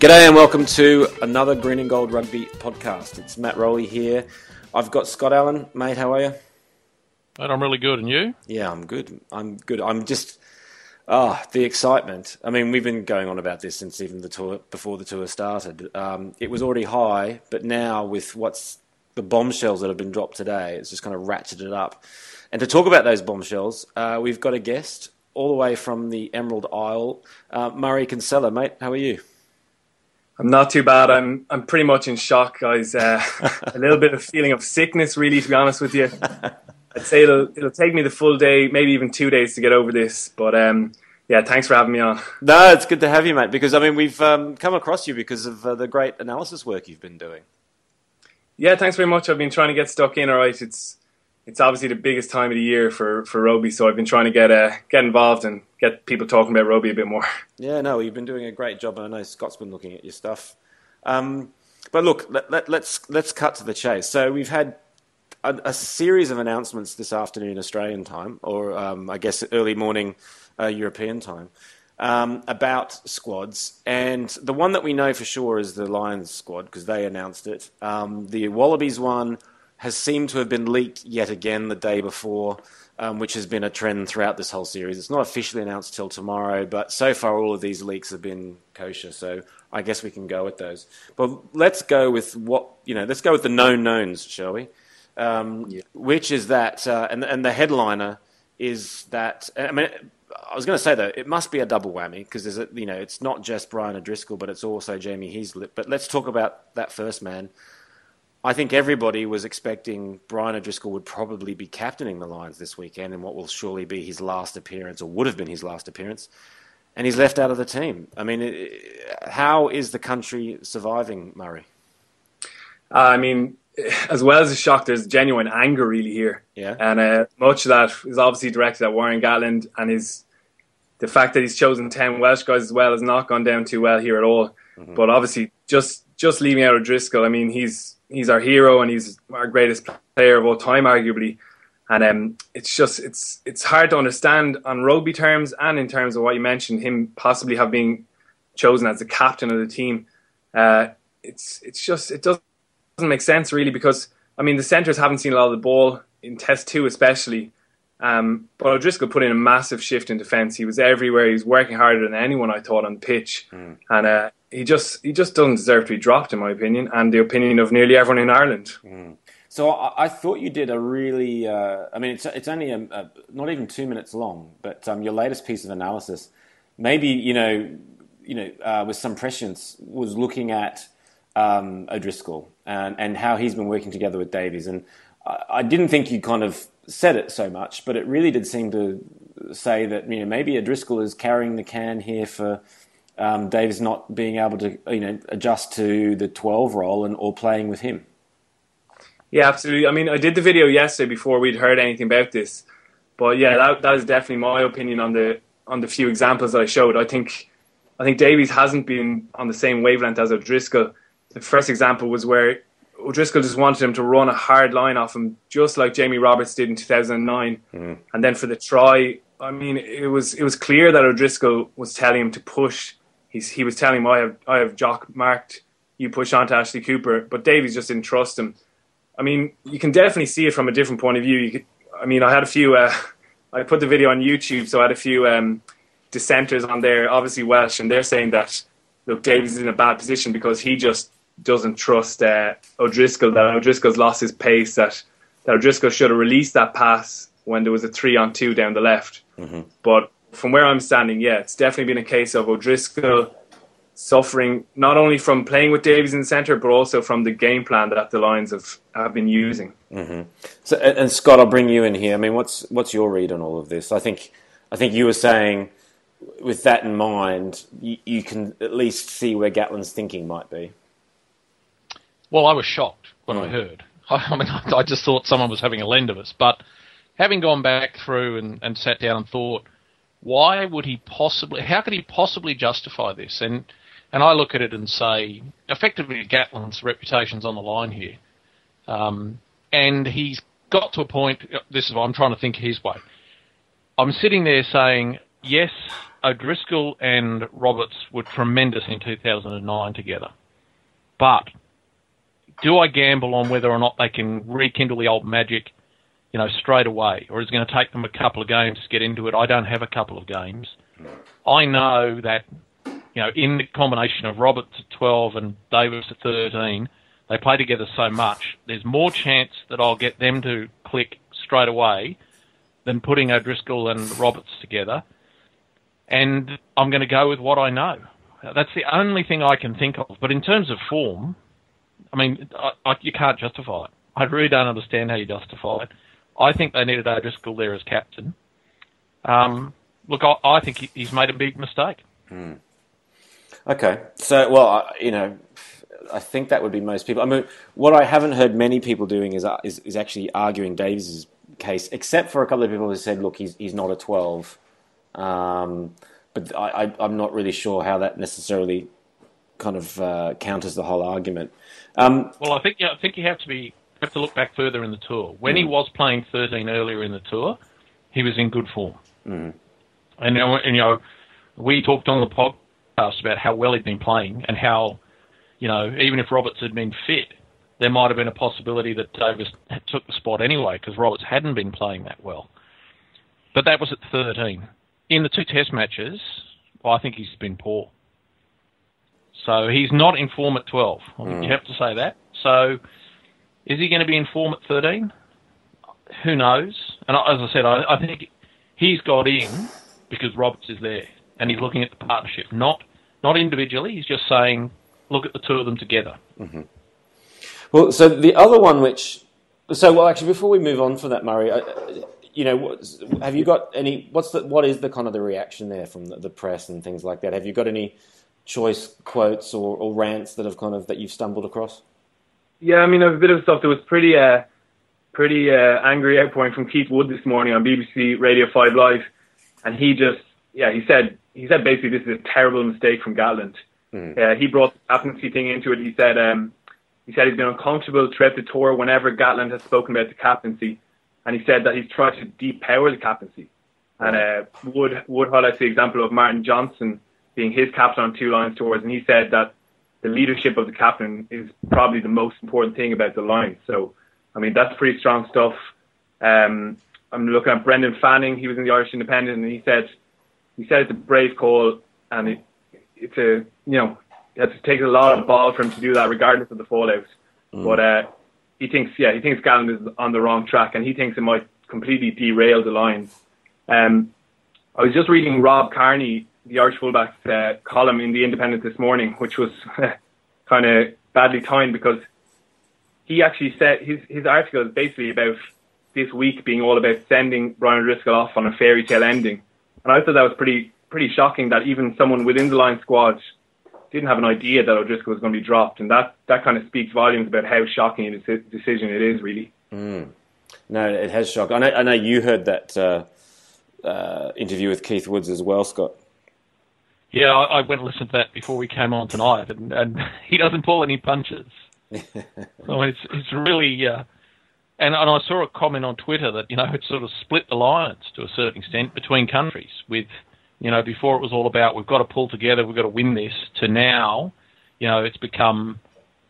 G'day and welcome to another Green and Gold Rugby podcast. It's Matt Rowley here. I've got Scott Allen, mate. How are you? Mate, I'm really good, and you? Yeah, I'm good. I'm good. I'm just ah the excitement. I mean, we've been going on about this since even the tour before the tour started. Um, it was already high, but now with what's the bombshells that have been dropped today, it's just kind of ratcheted it up. And to talk about those bombshells, uh, we've got a guest all the way from the Emerald Isle, uh, Murray Kinsella, mate. How are you? I'm not too bad. I'm I'm pretty much in shock, guys. Uh, a little bit of feeling of sickness, really, to be honest with you. I'd say it'll it'll take me the full day, maybe even two days to get over this. But um, yeah, thanks for having me on. No, it's good to have you, mate. Because I mean, we've um, come across you because of uh, the great analysis work you've been doing. Yeah, thanks very much. I've been trying to get stuck in. All right, it's it's obviously the biggest time of the year for, for rugby, so I've been trying to get uh, get involved and get people talking about rugby a bit more. Yeah, no, you've been doing a great job. and I know Scott's been looking at your stuff. Um, but look, let, let, let's let's cut to the chase. So we've had a, a series of announcements this afternoon Australian time, or um, I guess early morning uh, European time, um, about squads. And the one that we know for sure is the Lions squad because they announced it. Um, the Wallabies one has seemed to have been leaked yet again the day before. Um, which has been a trend throughout this whole series. It's not officially announced till tomorrow, but so far all of these leaks have been kosher. So I guess we can go with those. But let's go with what you know. Let's go with the known knowns, shall we? Um, Yeah. Which is that, uh, and and the headliner is that. I mean, I was going to say though, it must be a double whammy because there's a, you know it's not just Brian O'Driscoll, but it's also Jamie Heaslip. But let's talk about that first man. I think everybody was expecting Brian O'Driscoll would probably be captaining the Lions this weekend in what will surely be his last appearance, or would have been his last appearance, and he's left out of the team. I mean, it- how is the country surviving, Murray? Uh, I mean, as well as a shock, there's genuine anger really here. Yeah. And uh, much of that is obviously directed at Warren Gatland and his the fact that he's chosen ten Welsh guys as well has not gone down too well here at all. But obviously, just just leaving out O'Driscoll, I mean, he's he's our hero and he's our greatest player of all time, arguably. And um, it's just it's it's hard to understand on rugby terms and in terms of what you mentioned, him possibly have been chosen as the captain of the team. Uh, it's it's just it doesn't doesn't make sense really because I mean the centres haven't seen a lot of the ball in Test two especially. Um, but O'Driscoll put in a massive shift in defence. He was everywhere. He was working harder than anyone I thought on the pitch, and uh, he just he just doesn't deserve to be dropped, in my opinion, and the opinion of nearly everyone in Ireland. So I, I thought you did a really. Uh, I mean, it's it's only a, a, not even two minutes long, but um, your latest piece of analysis, maybe you know, you know, uh, with some prescience, was looking at um, O'Driscoll and and how he's been working together with Davies, and I, I didn't think you kind of said it so much, but it really did seem to say that you know maybe O'Driscoll is carrying the can here for. Um, Davies not being able to, you know, adjust to the twelve role and or playing with him. Yeah, absolutely. I mean, I did the video yesterday before we'd heard anything about this, but yeah, that that is definitely my opinion on the on the few examples that I showed. I think I think Davies hasn't been on the same wavelength as O'Driscoll. The first example was where O'Driscoll just wanted him to run a hard line off him, just like Jamie Roberts did in 2009. And then for the try, I mean, it was it was clear that O'Driscoll was telling him to push. He's, he was telling him, I have, I have Jock marked, you push on to Ashley Cooper. But Davies just didn't trust him. I mean, you can definitely see it from a different point of view. You could, I mean, I had a few, uh, I put the video on YouTube, so I had a few um, dissenters on there, obviously Welsh, and they're saying that, look, Davies is in a bad position because he just doesn't trust uh, O'Driscoll, that O'Driscoll's lost his pace, that, that O'Driscoll should have released that pass when there was a three on two down the left. But from where I'm standing, yeah, it's definitely been a case of O'Driscoll suffering not only from playing with Davies in the centre, but also from the game plan that the Lions have, have been using. Mm-hmm. So, and, and Scott, I'll bring you in here. I mean, what's what's your read on all of this? I think I think you were saying, with that in mind, you, you can at least see where Gatland's thinking might be. Well, I was shocked when I mm. heard. I, I mean, I just thought someone was having a lend of us. But having gone back through and, and sat down and thought, why would he possibly? How could he possibly justify this? And and I look at it and say, effectively, Gatland's reputation's on the line here, um, and he's got to a point. This is what I'm trying to think his way. I'm sitting there saying, yes, O'Driscoll and Roberts were tremendous in 2009 together, but do I gamble on whether or not they can rekindle the old magic, you know, straight away, or is it going to take them a couple of games to get into it? I don't have a couple of games. I know that, you know, in the combination of Roberts at 12 and Davis at 13, they play together so much. There's more chance that I'll get them to click straight away than putting O'Driscoll and Roberts together. And I'm going to go with what I know. That's the only thing I can think of. But in terms of form, I mean, I, I, you can't justify it. I really don't understand how you justify it. I think they needed O'Driscoll there as captain. Um, look, I, I think he, he's made a big mistake. Okay, so well, I- you know, I think that would be most people. I mean, what I haven't heard many people doing is is, is actually arguing Davies's case, except for a couple of people who said, "Look, he's he's not a 12." Um, but I, I, I'm not really sure how that necessarily kind of uh, counters the whole argument. Um, Well, I think yeah, I think you have to be have to look back further in the tour. When he was playing 13 earlier in the tour, he was in good form. Mm. And, you know, and you know, we talked on the podcast about how well he'd been playing and how, you know, even if Roberts had been fit, there might have been a possibility that Davis had took the spot anyway because Roberts hadn't been playing that well. But that was at 13. In the two Test matches, well, I think he's been poor. So he's not in form at 12. I think you have to say that. So is he going to be in form at 13? Who knows? And as I said, I, I think he's got in because Roberts is there and he's looking at the partnership, not not individually. He's just saying, look at the two of them together. Well, so the other one, which so well, actually, before we move on from that, Murray, uh, you know, have you got any? What's the what is the kind of the reaction there from the, the press and things like that? Have you got any choice quotes or, or rants that have kind of that you've stumbled across? Yeah, I mean, a bit of stuff that was pretty, uh, pretty uh, angry outpouring from Keith Wood this morning on BBC Radio Five Live, and he just, yeah, he said, he said basically this is a terrible mistake from Gatland. Uh, he brought the captaincy thing into it. He said, um, he said he's been uncomfortable throughout the tour whenever Gatland has spoken about the captaincy, and he said that he's tried to depower the captaincy. And uh, Wood Wood highlights the example of Martin Johnson being his captain on two Lions tours, and he said that the leadership of the captain is probably the most important thing about the line. So, I mean, that's pretty strong stuff. Um, I'm looking at Brendan Fanning. He was in the Irish Independent, and he said he said it's a brave call, and it, it's a you know it has to take a lot of ball for him to do that, regardless of the fallout. But uh, he thinks, yeah, he thinks Gatland is on the wrong track, and he thinks it might completely derail the line. Um, I was just reading Rob Kearney, the Irish fullback's uh, column in the Independent this morning, which was kind of badly timed because he actually said his his article is basically about this week being all about sending Brian Driscoll off on a fairy tale ending, and I thought that was pretty pretty shocking that even someone within the line squad didn't have an idea that O'Driscoll was going to be dropped, and that that kind of speaks volumes about how shocking a deci- decision it is, really. No, it has shocked. I know, I know you heard that uh, uh, interview with Keith Woods as well, Scott. Yeah, I, I went and listened to that before we came on tonight, and, and he doesn't pull any punches. so it's it's really, uh, and and I saw a comment on Twitter that you know it sort of split the Lions to a certain extent between countries. With you know before it was all about we've got to pull together, we've got to win this. To now, you know it's become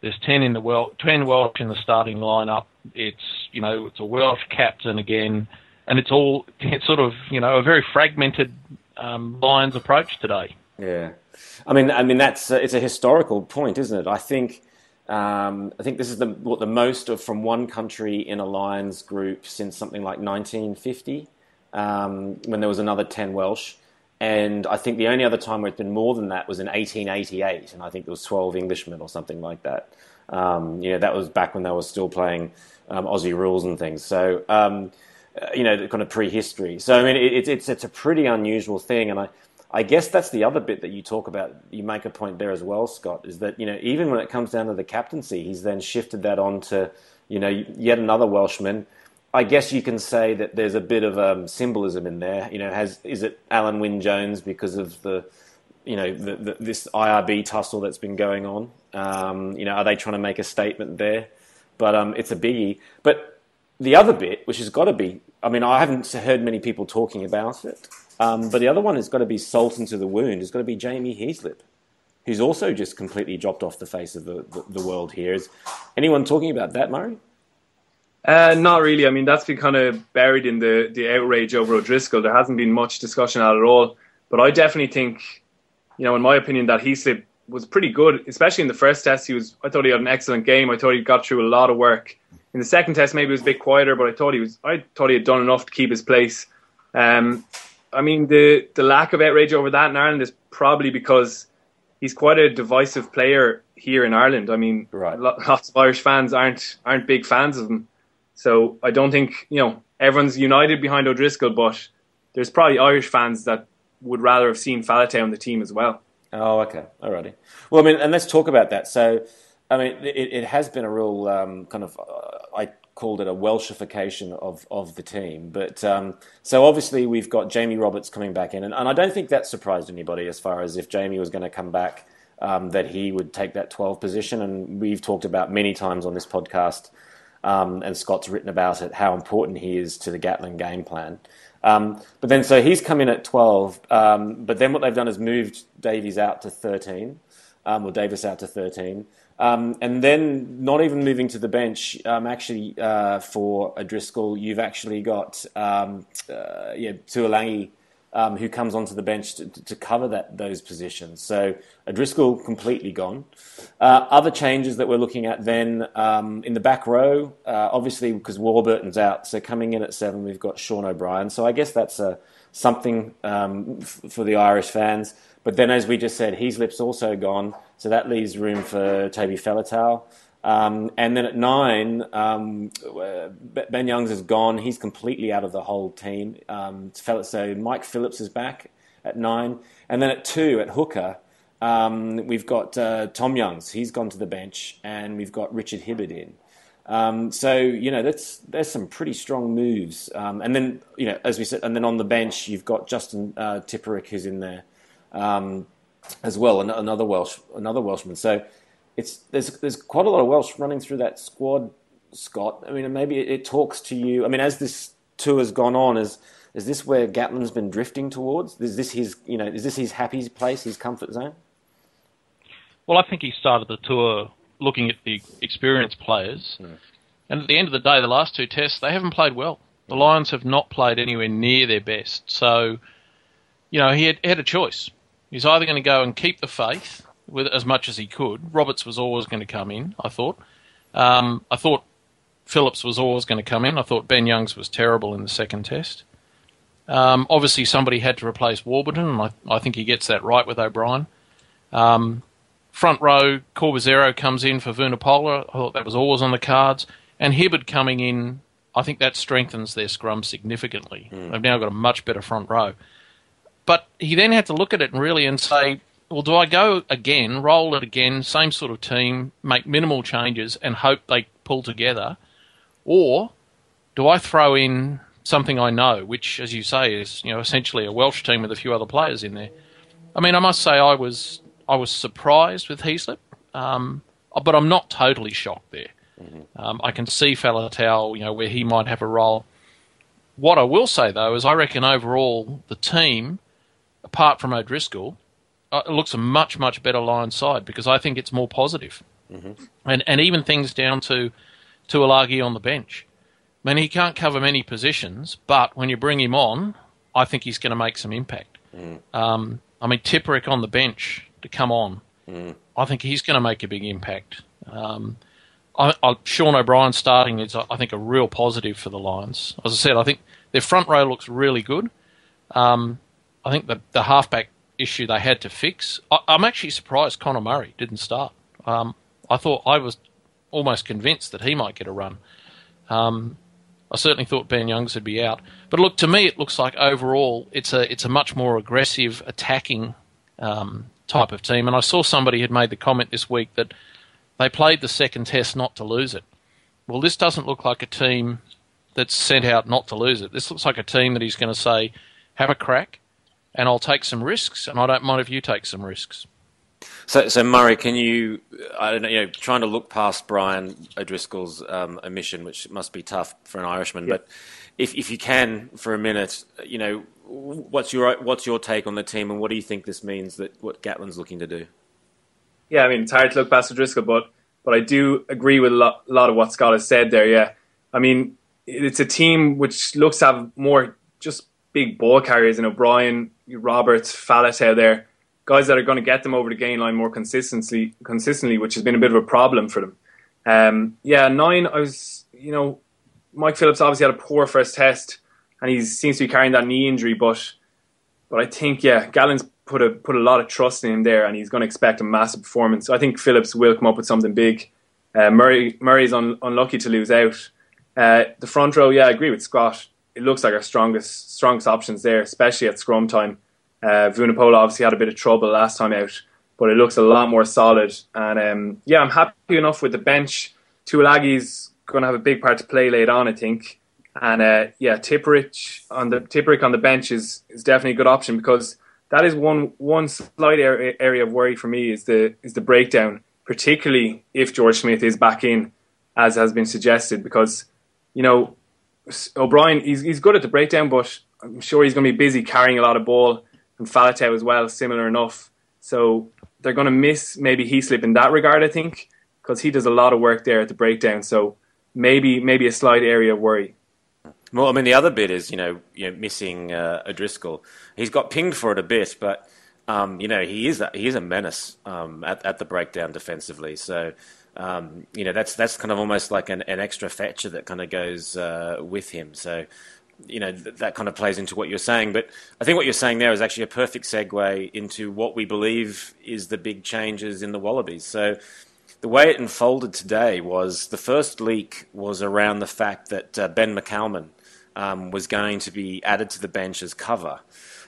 there's ten in the world, ten Welsh in the starting lineup. It's you know it's a Welsh captain again, and it's all it's sort of you know a very fragmented um, Lions approach today. Yeah, I mean, I mean that's uh, it's a historical point, isn't it? I think, um, I think this is the what the most of from one country in a Lions group since something like 1950, um, when there was another 10 Welsh, and I think the only other time where it's been more than that was in 1888, and I think there was 12 Englishmen or something like that. Um, you know, that was back when they were still playing um, Aussie rules and things. So. Um, uh, you know, kind of prehistory. So I mean, it, it's it's it's a pretty unusual thing, and I I guess that's the other bit that you talk about. You make a point there as well, Scott, is that you know even when it comes down to the captaincy, he's then shifted that on to you know yet another Welshman. I guess you can say that there's a bit of um, symbolism in there. You know, has is it Alun Wyn Jones because of the you know the, the, this IRB tussle that's been going on? Um, you know, are they trying to make a statement there? But um, it's a biggie. But the other bit, which has got to be, I mean, I haven't heard many people talking about it, um, but the other one has got to be salt into the wound. It's got to be Jamie Heaslip, who's also just completely dropped off the face of the, the, the world here. Is anyone talking about that, Murray? Uh, not really. I mean, that's been kind of buried in the, the outrage over O'Driscoll. There hasn't been much discussion at all. But I definitely think, you know, in my opinion, that Heaslip was pretty good, especially in the first test. He was. I thought he had an excellent game. I thought he got through a lot of work. In the second test, maybe it was a bit quieter, but I thought he was. I thought he had done enough to keep his place. Um, I mean, the the lack of outrage over that in Ireland is probably because he's quite a divisive player here in Ireland. I mean, Right. lots of Irish fans aren't aren't big fans of him. So I don't think you know everyone's united behind O'Driscoll, but there's probably Irish fans that would rather have seen Faletau on the team as well. Oh, okay, alrighty. Well, I mean, and let's talk about that. So, I mean, it, it has been a real um, kind of, called it a Welshification of, of the team. But um, so obviously we've got Jamie Roberts coming back in, and, and I don't think that surprised anybody as far as if Jamie was going to come back, um, that he would take that 12 position. And we've talked about many times on this podcast, um, and Scott's written about it, how important he is to the Gatland game plan. Um, but then, so he's come in at 12, um, but then what they've done is moved Davies out to 13, um, or Davis out to 13. Um, and then, not even moving to the bench, um, actually, uh, for O'Driscoll, you've actually got um, uh, yeah, Tuilagi, um, who comes onto the bench to, to cover that those positions. So O'Driscoll completely gone. Uh, other changes that we're looking at then um, in the back row, uh, obviously because Warburton's out, so coming in at seven we've got Sean O'Brien. So I guess that's a, something um, f- for the Irish fans. But then, as we just said, Heaslip's also gone, so that leaves room for Toby Faletau. Um, and then at nine, um, Ben Youngs is gone. He's completely out of the whole team. Um, so Mike Phillips is back at nine. And then at two, at hooker, um, we've got uh, Tom Youngs. He's gone to the bench. And we've got Richard Hibbard in. Um, so, you know, that's, there's some pretty strong moves. Um, and then, you know, as we said, and then on the bench, you've got Justin uh, Tipuric who's in there as well, an- another Welsh, another Welshman. So it's there's there's quite a lot of Welsh running through that squad, Scott. I mean, maybe it, it talks to you. I mean, as this tour has gone on, is is this where Gatland's been drifting towards? Is this his you know is this his happy place, his comfort zone? Well, I think he started the tour looking at the experienced players, hmm. and at the end of the day, the last two tests they haven't played well. The hmm. Lions have not played anywhere near their best. So, you know, he had, had a choice. He's either going to go and keep the faith with as much as he could. Roberts was always going to come in. I thought. Um, I thought Phillips was always going to come in. I thought Ben Youngs was terrible in the second test. Um, obviously, somebody had to replace Warburton, and I, I think he gets that right with O'Brien. Um, front row, Corbisiero comes in for Vunipola. I thought that was always on the cards. And Hibbard coming in, I think that strengthens their scrum significantly. They've now got a much better front row. But he then had to look at it and really and say, well, do I go again, roll it again, same sort of team, make minimal changes and hope they pull together? Or do I throw in something I know, which, as you say, is you know essentially a Welsh team with a few other players in there? I mean, I must say I was I was surprised with Heaslip, um, but I'm not totally shocked there. Um, I can see Faletau, you know, where he might have a role. What I will say though is I reckon overall the team, apart from O'Driscoll, uh, it looks a much much better line side because I think it's more positive, and and even things down to Tuilagi on the bench. I mean, he can't cover many positions, but when you bring him on, I think he's going to make some impact. Um, I mean, Tipuric on the bench to come on, I think he's going to make a big impact. Um, I, I, Sean O'Brien starting is, I think, a real positive for the Lions. As I said, I think their front row looks really good. Um, I think the, the halfback issue they had to fix. I, I'm actually surprised Conor Murray didn't start. Um, I thought I was almost convinced that he might get a run. Um, I certainly thought Ben Youngs would be out. But look, to me, it looks like overall it's a it's a much more aggressive, attacking um, type of team. And I saw somebody had made the comment this week that they played the second test not to lose it. Well, this doesn't look like a team that's sent out not to lose it. This looks like a team that he's going to say, have a crack, and I'll take some risks, and I don't mind if you take some risks. So, so Murray, can you, I don't know, you know, trying to look past Brian O'Driscoll's um, omission, which must be tough for an Irishman, yeah. but if if you can for a minute, you know, what's your what's your take on the team, and what do you think this means that what Gatland's looking to do? Yeah, I mean, it's hard to look past O'Driscoll, but but I do agree with a lot, a lot of what Scott has said there. Yeah, I mean, it's a team which looks to have more just big ball carriers. You know, Brian, Roberts, Faletau there, guys that are going to get them over the gain line more consistently, consistently, which has been a bit of a problem for them. Um, yeah, nine. I was, you know, Mike Phillips obviously had a poor first test, and he seems to be carrying that knee injury. But, but I think yeah, Gatland's put a put a lot of trust in him there, and he's going to expect a massive performance. I think Phillips will come up with something big. Uh, Murray Murray's un, unlucky to lose out. Uh, the front row, yeah, I agree with Scott. It looks like our strongest strongest options there, especially at scrum time. Uh, Vunipola obviously had a bit of trouble last time out, but it looks a lot more solid. And um, yeah, I'm happy enough with the bench. Tuilagi's going to have a big part to play late on, I think. And uh, yeah, Tipuric on the Tipuric on the bench is, is definitely a good option because that is one one slight area, area of worry for me is the is the breakdown, particularly if George Smith is back in, as has been suggested. Because you know O'Brien he's he's good at the breakdown, but I'm sure he's going to be busy carrying a lot of ball, and Faletau as well, similar enough. So they're going to miss maybe Heaslip in that regard, I think, because he does a lot of work there at the breakdown. So maybe maybe a slight area of worry. Well, I mean, the other bit is you know, you know missing uh, O'Driscoll. He's got pinged for it a bit, but um, you know he is a, he is a menace um, at at the breakdown defensively. So um, you know that's that's kind of almost like an, an extra fetcher that kind of goes uh, with him. So you know th- that kind of plays into what you're saying. But I think what you're saying there is actually a perfect segue into what we believe is the big changes in the Wallabies. So the way it unfolded today was the first leak was around the fact that uh, Ben McCalman um, was going to be added to the bench as cover.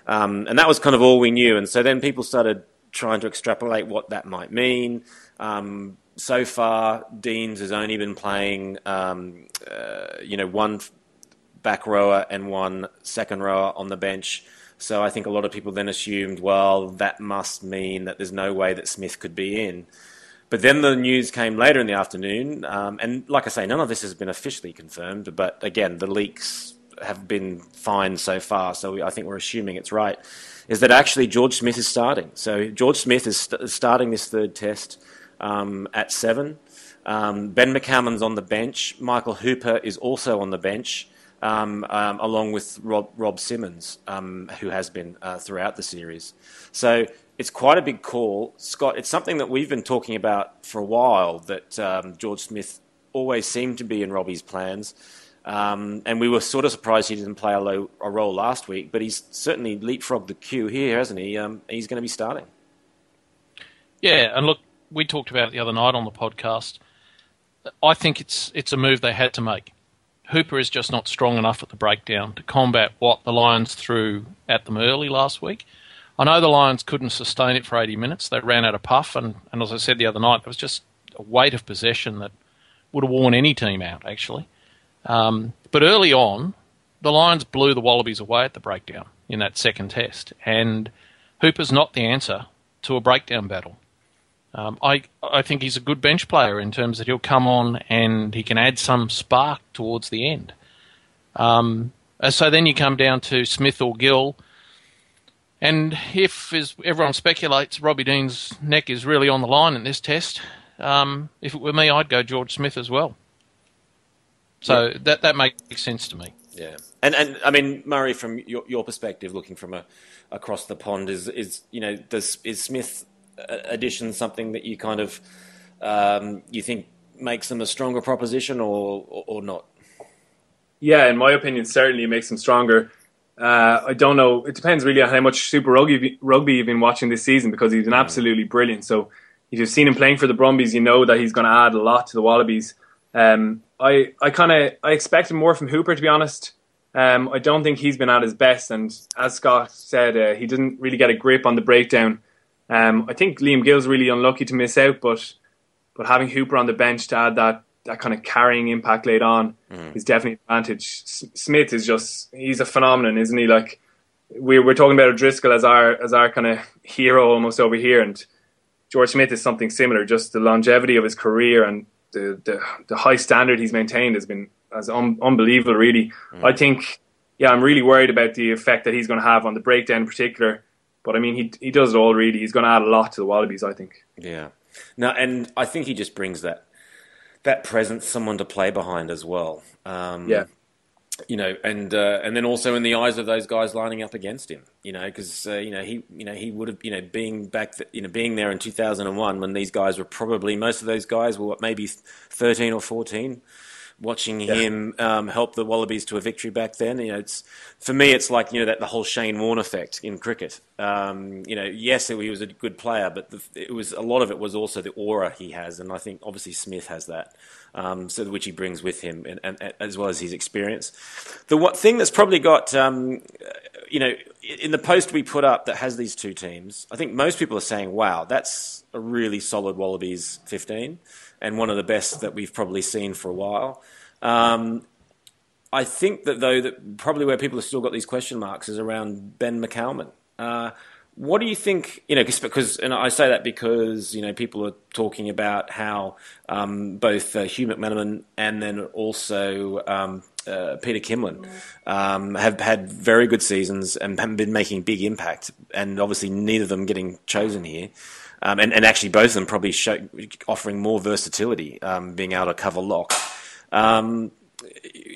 Um, and that was kind of all we knew. And so then people started trying to extrapolate what that might mean. Um, so far, Deans has only been playing, um, uh, you know, one back rower and one second rower on the bench. So I think a lot of people then assumed, well, that must mean that there's no way that Smith could be in. But then the news came later in the afternoon, um, and like I say, none of this has been officially confirmed. But again, the leaks have been fine so far, so we, I think we're assuming it's right. Is that actually George Smith is starting? So George Smith is st- starting this third test um, at seven. Um, ben McCalman's on the bench. Michael Hooper is also on the bench. Um, um, along with Rob, Rob Simmons, um, who has been uh, throughout the series. So it's quite a big call. Scott, it's something that we've been talking about for a while that um, George Smith always seemed to be in Robbie's plans. Um, and we were sort of surprised he didn't play a, low, a, role last week, but he's certainly leapfrogged the queue here, hasn't he? Um, he's going to be starting. Yeah, and look, we talked about it the other night on the podcast. I think it's it's a move they had to make. Hooper is just not strong enough at the breakdown to combat what the Lions threw at them early last week. I know the Lions couldn't sustain it for 80 minutes. They ran out of puff, and, and as I said the other night, it was just a weight of possession that would have worn any team out, actually. Um, but early on, the Lions blew the Wallabies away at the breakdown in that second test, and Hooper's not the answer to a breakdown battle. Um, I I think he's a good bench player in terms that he'll come on and he can add some spark towards the end. Um, so then you come down to Smith or Gill and if, as everyone speculates, Robbie Dean's neck is really on the line in this test, um, if it were me, I'd go George Smith as well. So yeah. that that makes sense to me. Yeah, and and I mean Murray, from your, your perspective, looking from a, across the pond, is is you know does is Smith addition something that you kind of um, you think makes them a stronger proposition or, or, or not? Yeah, in my opinion, certainly makes them stronger. Uh, I don't know. It depends really on how much Super Rugby, rugby you've been watching this season because he's been absolutely brilliant. So if you've seen him playing for the Brumbies, you know that he's going to add a lot to the Wallabies. Um, I I kind of I expected more from Hooper to be honest. Um, I don't think he's been at his best, and as Scott said, uh, he didn't really get a grip on the breakdown. Um, I think Liam Gill's really unlucky to miss out, but but having Hooper on the bench to add that that kind of carrying impact late on is definitely an advantage. S- Smith is just he's a phenomenon, isn't he? Like we're we're talking about O'Driscoll as our as our kind of hero almost over here, and George Smith is something similar. Just the longevity of his career and the the, the high standard he's maintained has been as un- unbelievable. Really, I think. Yeah, I'm really worried about the effect that he's going to have on the breakdown in particular. But I mean, he he does it all really. He's going to add a lot to the Wallabies, I think. Yeah. No, and I think he just brings that that presence, someone to play behind as well. Um, Yeah. You know, and uh, and then also in the eyes of those guys lining up against him, you know, because uh, you know he, you know, he would have, you know, being back, th- you know, being there in 2001 when these guys were probably most of those guys were what maybe 13 or 14, watching him um, help the Wallabies to a victory back then. You know, it's for me, it's like you know that the whole Shane Warne effect in cricket. Um, you know, yes, he was a good player, but the, it was a lot of it was also the aura he has, and I think obviously Smith has that, um, so which he brings with him, and, and, and as well as his experience. The one thing that's probably got, um, you know, in the post we put up that has these two teams, I think most people are saying, "Wow, that's a really solid Wallabies 15." And one of the best that we've probably seen for a while. Um, I think that though that probably where people have still got these question marks is around Ben McCalman. Uh, what do you think? You know, 'cause- because and I say that because you know people are talking about how um, both uh, Hugh McMeniman and then also um, uh, Peter Kimlin um, have had very good seasons and have been making big impact, and obviously neither of them getting chosen here. Um, and, and actually, both of them probably show, offering more versatility, um, being able to cover lock. Um,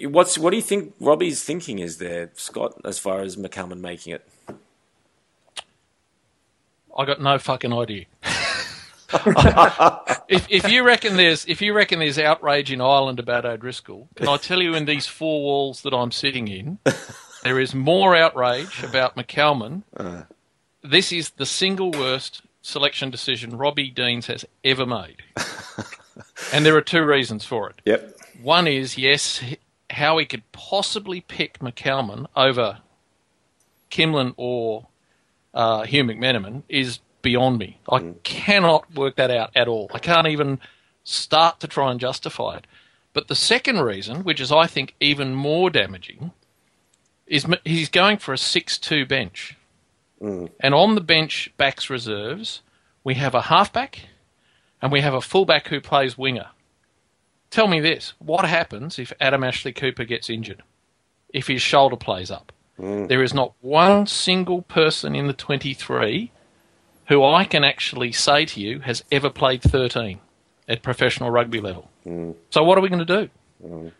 what's what do you think Robbie's thinking is there, Scott, as far as McCalman making it? I got no fucking idea. if, if you reckon there's if you reckon there's outrage in Ireland about O'Driscoll, can I tell you in these four walls that I'm sitting in, there is more outrage about McCalman. This is the single worst selection decision Robbie Deans has ever made, and there are two reasons for it. Yep. One is yes, how he could possibly pick McCalman over Kimlin or uh, Hugh McMeniman is beyond me. I cannot work that out at all. I can't even start to try and justify it. But the second reason, which is I think even more damaging, is he's going for a 6-2 bench. And on the bench backs reserves, we have a halfback and we have a fullback who plays winger. Tell me this: what happens if Adam Ashley Cooper gets injured? If his shoulder plays up? There is not one single person in the 23 who I can actually say to you has ever played 13 at professional rugby level. So what are we going to do?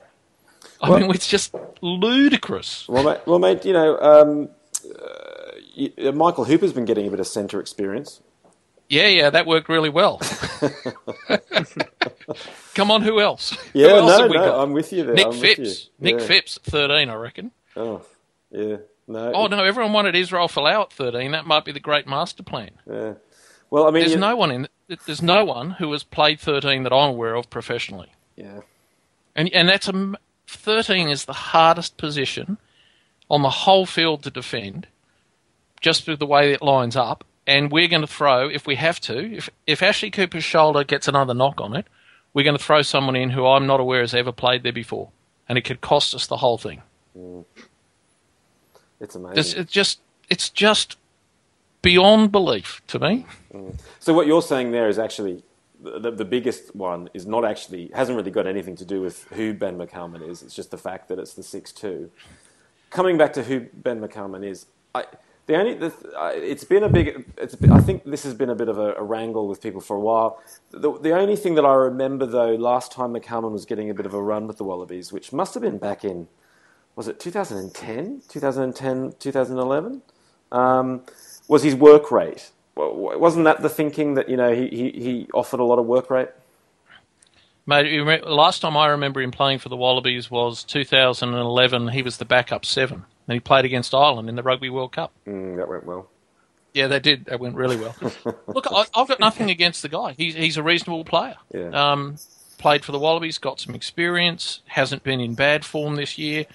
I mean, it's just ludicrous. Well, mate, well, mate you know, um, uh, Michael Hooper's been getting a bit of centre experience. Yeah, yeah, that worked really well. Come on, who else? Yeah, who else no, no? I'm with you there. Nick I'm Phipps. you. Nick yeah. Phipps, 13, I reckon. Oh, yeah. No. Oh, no, everyone wanted Israel Folau at 13. That might be the great master plan. Yeah. Well, I mean, There's you- no one in. There's no one who has played 13 that I'm aware of professionally, Yeah. and and that's a m- 13 is the hardest position on the whole field to defend, just with the way it lines up. And we're going to throw if we have to. If if Ashley Cooper's shoulder gets another knock on it, we're going to throw someone in who I'm not aware has ever played there before, and it could cost us the whole thing. Mm. It's amazing. It's, it's just it's just beyond belief to me. Mm. So what you're saying there is actually the, the, the biggest one is not actually hasn't really got anything to do with who Ben McCalman is. It's just the fact that it's the six two. Coming back to who Ben McCalman is, I, the only the, uh, it's been a big. Been, I think this has been a bit of a, a wrangle with people for a while. The, the only thing that I remember though, last time McCalman was getting a bit of a run with the Wallabies, which must have been back in was it 2010, 2010, 2011, um, was his work rate. Well, Wasn't that the thinking that you know he, he, he offered a lot of work rate? Mate, last time I remember him playing for the Wallabies was 2011. He was the backup seven, and he played against Ireland in the Rugby World Cup. Mm, that went well. Yeah, they did. That went really well. Look, I, I've got nothing against the guy. He's he's a reasonable player. Yeah. Um, played for the Wallabies, got some experience, hasn't been in bad form this year,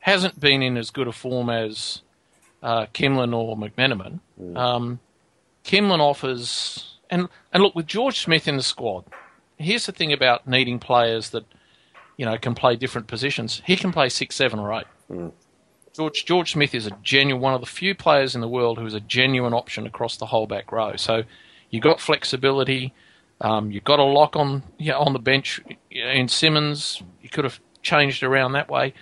hasn't been in as good a form as uh, Kimlin or McMeniman. Mm. Um, Kimlin offers, and and look with George Smith in the squad. Here's the thing about needing players that you know can play different positions. He can play six, seven, or eight. Mm. George George Smith is a genuine one of the few players in the world who is a genuine option across the whole back row. So you've got flexibility. Um, you've got a lock on you know, on the bench in Simmons. You could have changed around that way,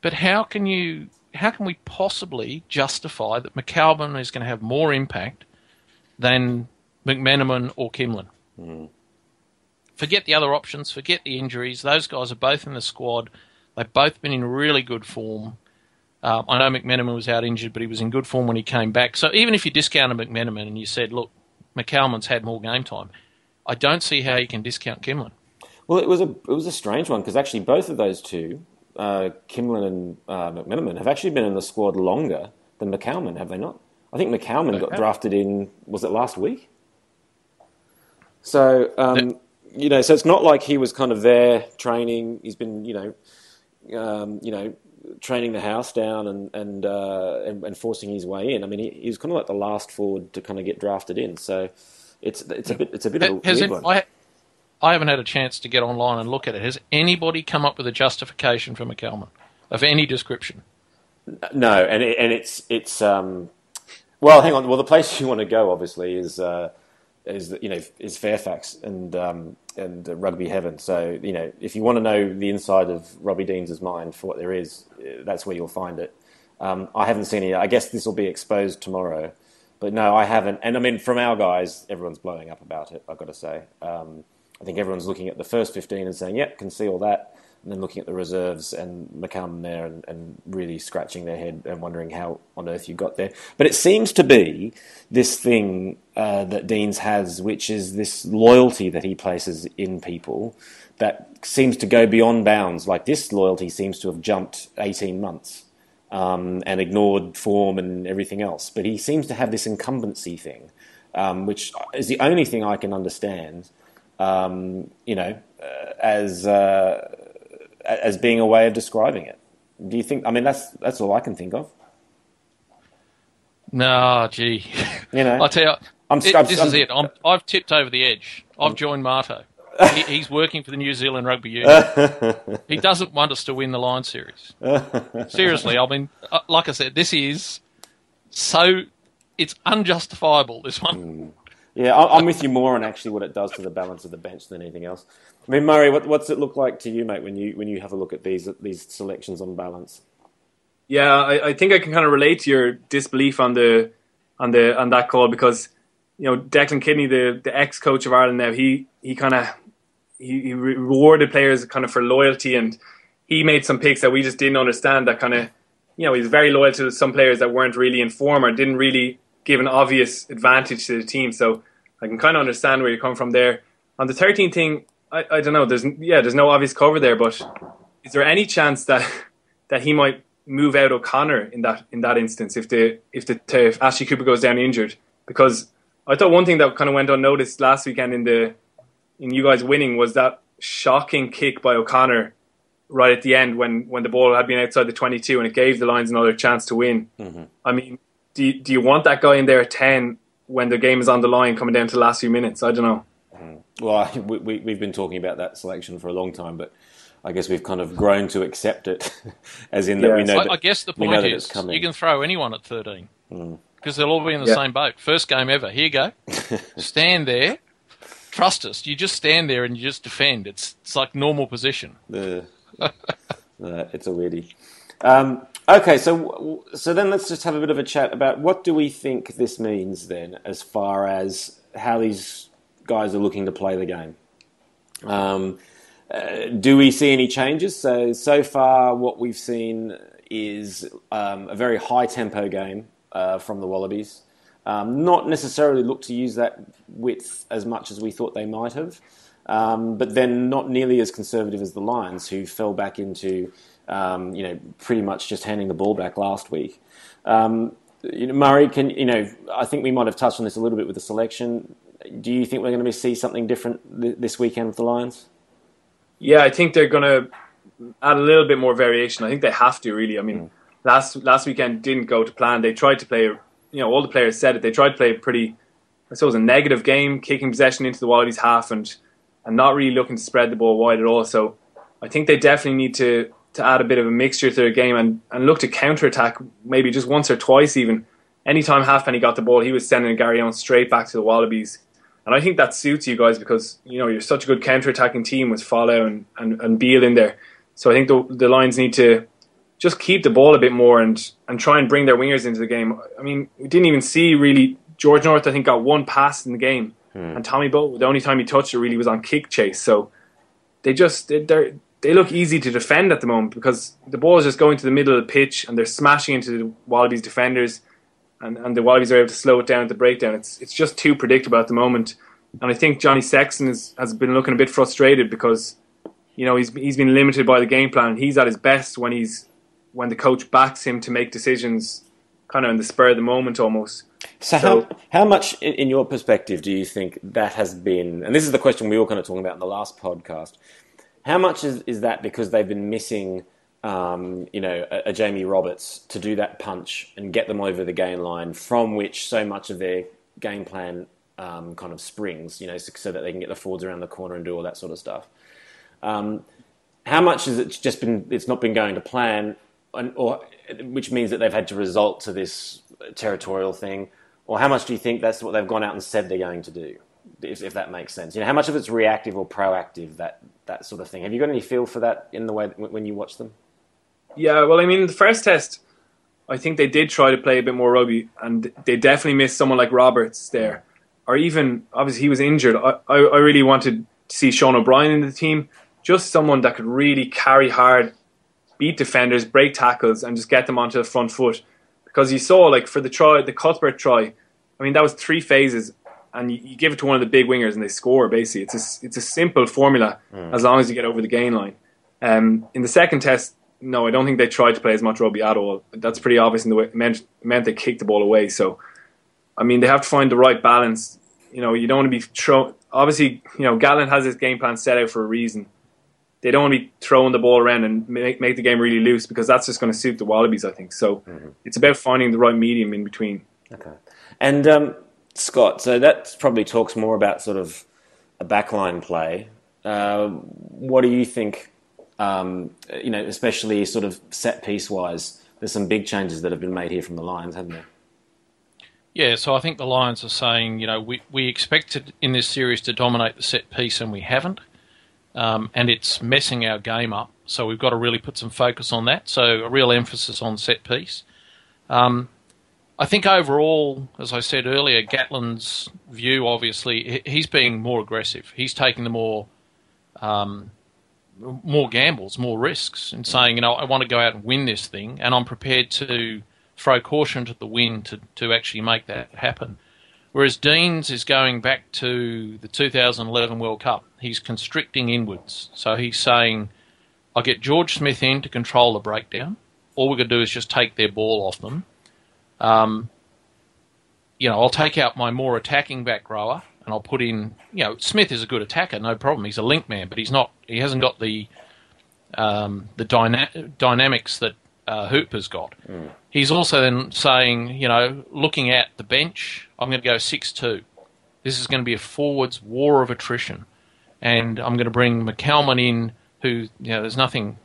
but how can you? How can we possibly justify that McCalman is going to have more impact than McMeniman or Kimlin? Mm. Forget the other options. Forget the injuries. Those guys are both in the squad. They've both been in really good form. Uh, I know McMeniman was out injured, but he was in good form when he came back. So even if you discounted McMeniman and you said, look, McCalman's had more game time, I don't see how you can discount Kimlin. Well, it was a it was a strange one because actually both of those two, uh, Kimlin and uh, McMeniman, have actually been in the squad longer than McCalman, have they not? I think McCalman got drafted in was it last week? So um, you know, so it's not like he was kind of there training. He's been you know, um, you know, training the house down and and, uh, and, and forcing his way in. I mean, he, he was kind of like the last forward to kind of get drafted in. So it's it's a bit it's a bit of a Has weird it, one. I, I haven't had a chance to get online and look at it. Has anybody come up with a justification for McCalman of any description? No, and it, and it's it's um, well, hang on. Well, the place you want to go obviously is uh, is you know is Fairfax and um, and uh, rugby heaven. So you know if you want to know the inside of Robbie Deans' mind for what there is, uh, that's where you'll find it. Um, I haven't seen it. I guess this will be exposed tomorrow, but no, I haven't. And I mean, from our guys, everyone's blowing up about it. I've got to say. Um, I think everyone's looking at the first 15 and saying, "Yep, can see all that." And then looking at the reserves and McCalman there and, and, really scratching their head and wondering how on earth you got there. But it seems to be this thing uh, that Deans has, which is this loyalty that he places in people that seems to go beyond bounds. Like this loyalty seems to have jumped 18 months um, and ignored form and everything else. But he seems to have this incumbency thing, um, which is the only thing I can understand. Um, you know, uh, as uh, as being a way of describing it. Do you think? I mean, that's that's all I can think of. No, gee. You know, I tell you, I'm, it, I'm, this I'm, is it. i have tipped over the edge. I've joined Marto. he, he's working for the New Zealand Rugby Union. he doesn't want us to win the Lion Series. Seriously, I mean, uh, like I said, this is so it's unjustifiable. This one. Yeah, I'm with you more on actually what it does to the balance of the bench than anything else. I mean, Murray, what, what's it look like to you, mate, when you when you have a look at these these selections on balance? Yeah, I, I think I can kind of relate to your disbelief on the on the on that call because you know Declan Kidney, the the ex coach of Ireland now, he he kind of he, he rewarded players kind of for loyalty and he made some picks that we just didn't understand. That kind of you know he's very loyal to some players that weren't really in form or didn't really give an obvious advantage to the team. So I can kind of understand where you come from there. On the 13 thing, I, I don't know. There's yeah, there's no obvious cover there, but is there any chance that that he might move out O'Connor in that in that instance if the if the if Ashley Cooper goes down injured? Because I thought one thing that kind of went unnoticed last weekend in the in you guys winning was that shocking kick by O'Connor right at the end when, when the ball had been outside the 22 and it gave the Lions another chance to win. Mm-hmm. I mean, do you, do you want that guy in there at 10 when the game is on the line coming down to the last few minutes? I don't know. Mm. Well, we, we, we've been talking about that selection for a long time, but I guess we've kind of grown to accept it, as in that we know. I, that, I guess the point is you can throw anyone at 13 mm. because they'll all be in the yeah. same boat. First game ever. Here you go. stand there. Trust us. You just stand there and you just defend. It's it's like normal position. Uh, uh, it's a weirdie. Um, Okay, so so then let's just have a bit of a chat about what do we think this means then, as far as how these guys are looking to play the game. Um, uh, do we see any changes? So so far, what we've seen is um, a very high tempo game uh, from the Wallabies. Um, not necessarily look to use that width as much as we thought they might have, um, but then not nearly as conservative as the Lions, who fell back into um, you know, pretty much just handing the ball back last week. Um, you know, Murray, can you know? I think we might have touched on this a little bit with the selection. Do you think we're going to see something different th- this weekend with the Lions? Yeah, I think they're going to add a little bit more variation. I think they have to really. I mean, mm. last last weekend didn't go to plan. They tried to play, you know, all the players said it. They tried to play a pretty, I suppose, a negative game, kicking possession into the Wallabies half and and not really looking to spread the ball wide at all. So I think they definitely need to to add a bit of a mixture to their game and, and look to counter attack maybe just once or twice even. Anytime Halfpenny got the ball, he was sending Garryowen straight back to the Wallabies. And I think that suits you guys because, you know, you're such a good counter attacking team with Folau and, and, and Beale in there. So I think the, the Lions need to just keep the ball a bit more and, and try and bring their wingers into the game. I mean, we didn't even see really George North, I think, got one pass in the game. Hmm. And Tommy Bowe, the only time he touched it really was on kick chase. So they just, they're, they look easy to defend at the moment because the ball is just going to the middle of the pitch and they're smashing into the Wallabies defenders and, and the Wallabies are able to slow it down at the breakdown. It's it's just too predictable at the moment. And I think Johnny Sexton is, has been looking a bit frustrated because you know he's he's been limited by the game plan. He's at his best when he's when the coach backs him to make decisions kind of in the spur of the moment almost. So, so how, how much, in, in, your perspective, do you think that has been? And this is the question we were kind of talking about in the last podcast. How much is, is that because they've been missing, um, you know, a, a, Jamie Roberts to do that punch and get them over the gain line, from which so much of their game plan um, kind of springs, you know, so, so, that they can get the forwards around the corner and do all that sort of stuff. Um, how much has it just been? It's not been going to plan, and, or which means that they've had to resort to this territorial thing, or how much do you think that's what they've gone out and said they're going to do? If, if that makes sense, you know, how much of it's reactive or proactive that that sort of thing. Have you got any feel for that in the way when you watch them? Yeah, well, I mean, the first test, I think they did try to play a bit more rugby, and they definitely missed someone like Roberts there, or even obviously he was injured. I, I, I really wanted to see Sean O'Brien in the team, just someone that could really carry hard, beat defenders, break tackles, and just get them onto the front foot. Because you saw, like for the try, the Cuthbert try, I mean that was three phases and you, you, give it to one of the big wingers and they score. Basically, it's a, it's a simple formula mm. as long as you get over the gain line. Um, in the second test, no, I don't think they tried to play as much rugby at all. That's pretty obvious in the way it meant, it meant they kicked the ball away. So, I mean, they have to find the right balance. You know, you don't want to be throw. Obviously, you know, Gatland has his game plan set out for a reason. They don't want to be throwing the ball around and make make the game really loose because that's just going to suit the Wallabies. I think so. Mm-hmm. It's about finding the right medium in between. Okay, and um, Scott, so that probably talks more about sort of a backline play. Uh, what do you think? Um, you know, especially sort of set piece wise, there's some big changes that have been made here from the Lions, haven't there? Yeah, so I think the Lions are saying, you know, we, we expected in this series to dominate the set piece and we haven't. Um, and it's messing our game up. So we've got to really put some focus on that. So a real emphasis on set piece. Um, I think overall, as I said earlier, Gatland's view, obviously, he's being more aggressive. He's taking the more um, more gambles, more risks, and saying, you know, I want to go out and win this thing, and I'm prepared to throw caution to the wind to, to actually make that happen. Whereas Deans is going back to the 2011 World Cup. He's constricting inwards. So he's saying, I get George Smith in to control the breakdown. All we're going to do is just take their ball off them um, you know, I'll take out my more attacking back rower and I'll put in. You know, Smith is a good attacker, no problem. He's a link man, but he's not. He hasn't got the um, the dyna- dynamics that uh, Hooper's got. Mm. He's also then saying, you know, looking at the bench, I'm going to go six two. This is going to be a forwards war of attrition, and I'm going to bring McCalman in, who you know, there's nothing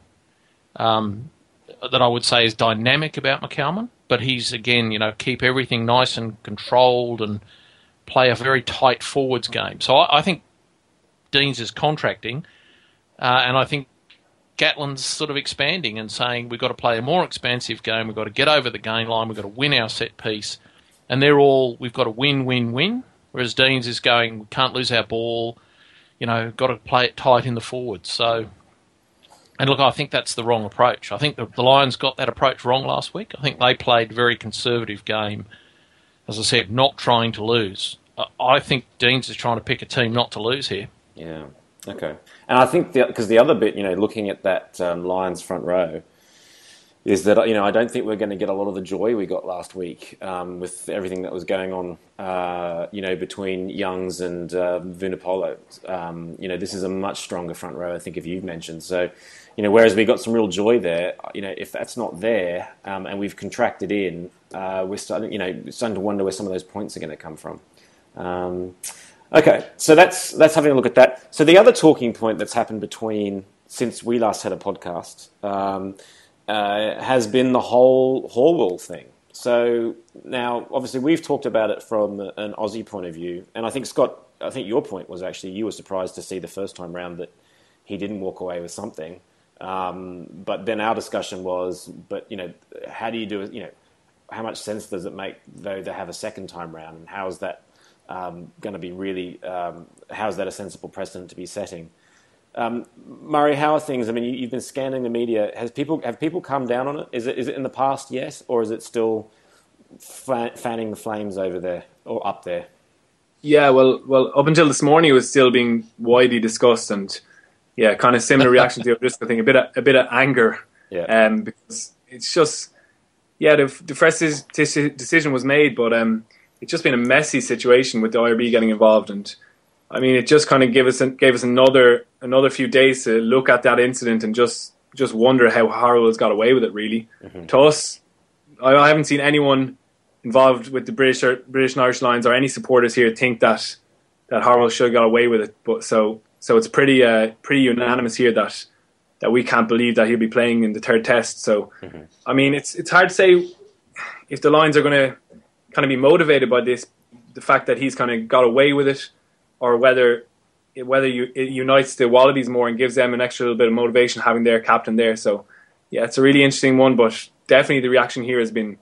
um, that I would say is dynamic about McCalman but he's again, you know, keep everything nice and controlled and play a very tight forwards game. So I, I think Deans is contracting, uh, and I think Gatland's sort of expanding and saying we've got to play a more expansive game. We've got to get over the game line. We've got to win our set piece, and they're all we've got to win, win, win. Whereas Deans is going, we can't lose our ball. You know, got to play it tight in the forwards. So and look, I think that's the wrong approach. I think the, the Lions got that approach wrong last week. I think they played a very conservative game, as I said, not trying to lose. I think Deans is trying to pick a team not to lose here. Yeah. Okay. And I think because the, the, other bit, you know, looking at that um, Lions front row, is that you know I don't think we're going to get a lot of the joy we got last week um, with everything that was going on. Uh, you know, between Youngs and uh, Vunipola. Um, you know, this is a much stronger front row. I think if you've mentioned so. You know, whereas we got some real joy there. You know, if that's not there um, and we've contracted in, uh, we're starting. You know, starting to wonder where some of those points are going to come from. Um, okay, so that's that's having a look at that. So the other talking point that's happened between since we last had a podcast um, uh, has been the whole Horwill thing. So now, obviously, we've talked about it from an Aussie point of view, and I think Scott, I think your point was actually you were surprised to see the first time round that he didn't walk away with something. Um, but then our discussion was, but you know, how do you do it? You know, how much sense does it make though to have a second time round, and how is that um, going to be really? Um, how is that a sensible precedent to be setting? Um, Murray, how are things? I mean, you, have been scanning the media. Has people have people come down on it? Is it is it in the past Yes, or is it still fanning the flames over there or up there? Yeah, well, well, up until this morning, it was still being widely discussed, and yeah, kind of similar reaction to just I think a bit of, a bit of anger. Yeah. Um, because it's just yeah, the the fresh decision was made, but um, it's just been a messy situation with the IRB getting involved, and I mean, it just kind of gave us gave us another another few days to look at that incident and just just wonder how Horwill's got away with it. Really, mm-hmm. to us, I, I haven't seen anyone involved with the British or British and Irish Lions or any supporters here think that that Horwill should have got away with it. But so so it's pretty uh, pretty unanimous here that that we can't believe that he'll be playing in the third test. So mm-hmm. I mean, it's it's hard to say if the Lions are going to kind of be motivated by this, the fact that he's kind of got away with it, or whether whether you, it unites the Wallabies more and gives them an extra little bit of motivation having their captain there. So yeah, it's a really interesting one, but definitely the reaction here has been